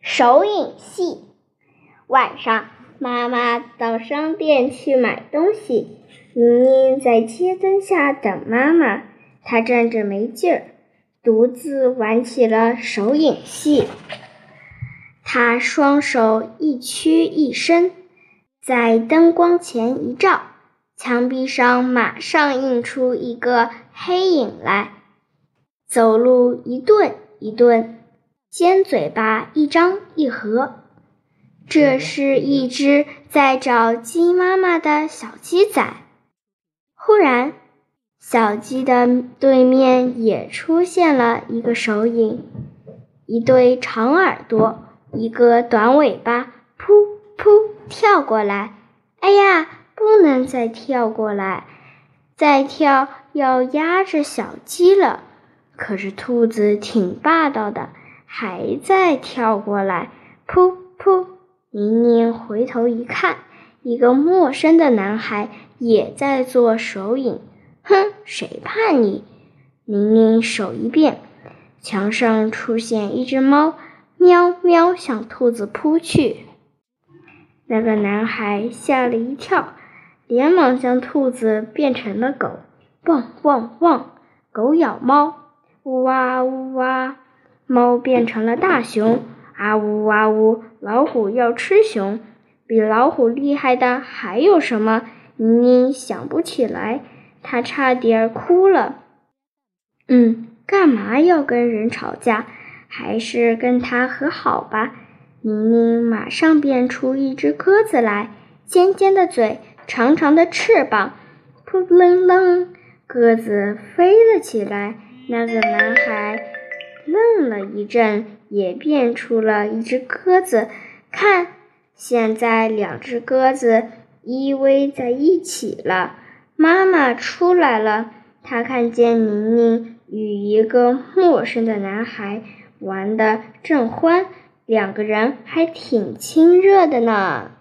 手影戏。晚上，妈妈到商店去买东西，宁宁在街灯下等妈妈。她站着没劲儿，独自玩起了手影戏。她双手一屈一伸，在灯光前一照，墙壁上马上映出一个黑影来，走路一顿一顿。尖嘴巴一张一合，这是一只在找鸡妈妈的小鸡仔。忽然，小鸡的对面也出现了一个手影，一对长耳朵，一个短尾巴，噗噗跳过来。哎呀，不能再跳过来，再跳要压着小鸡了。可是兔子挺霸道的。还在跳过来，噗噗！宁宁回头一看，一个陌生的男孩也在做手影。哼，谁怕你？宁宁手一变，墙上出现一只猫，喵喵向兔子扑去。那个男孩吓了一跳，连忙将兔子变成了狗，汪汪汪！狗咬猫，呜哇呜哇。猫变成了大熊，啊呜啊呜！老虎要吃熊，比老虎厉害的还有什么？宁宁想不起来，她差点哭了。嗯，干嘛要跟人吵架？还是跟他和好吧。宁宁马上变出一只鸽子来，尖尖的嘴，长长的翅膀，扑棱棱，鸽子飞了起来。那个男孩。一阵，也变出了一只鸽子。看，现在两只鸽子依偎在一起了。妈妈出来了，她看见宁宁与一个陌生的男孩玩的正欢，两个人还挺亲热的呢。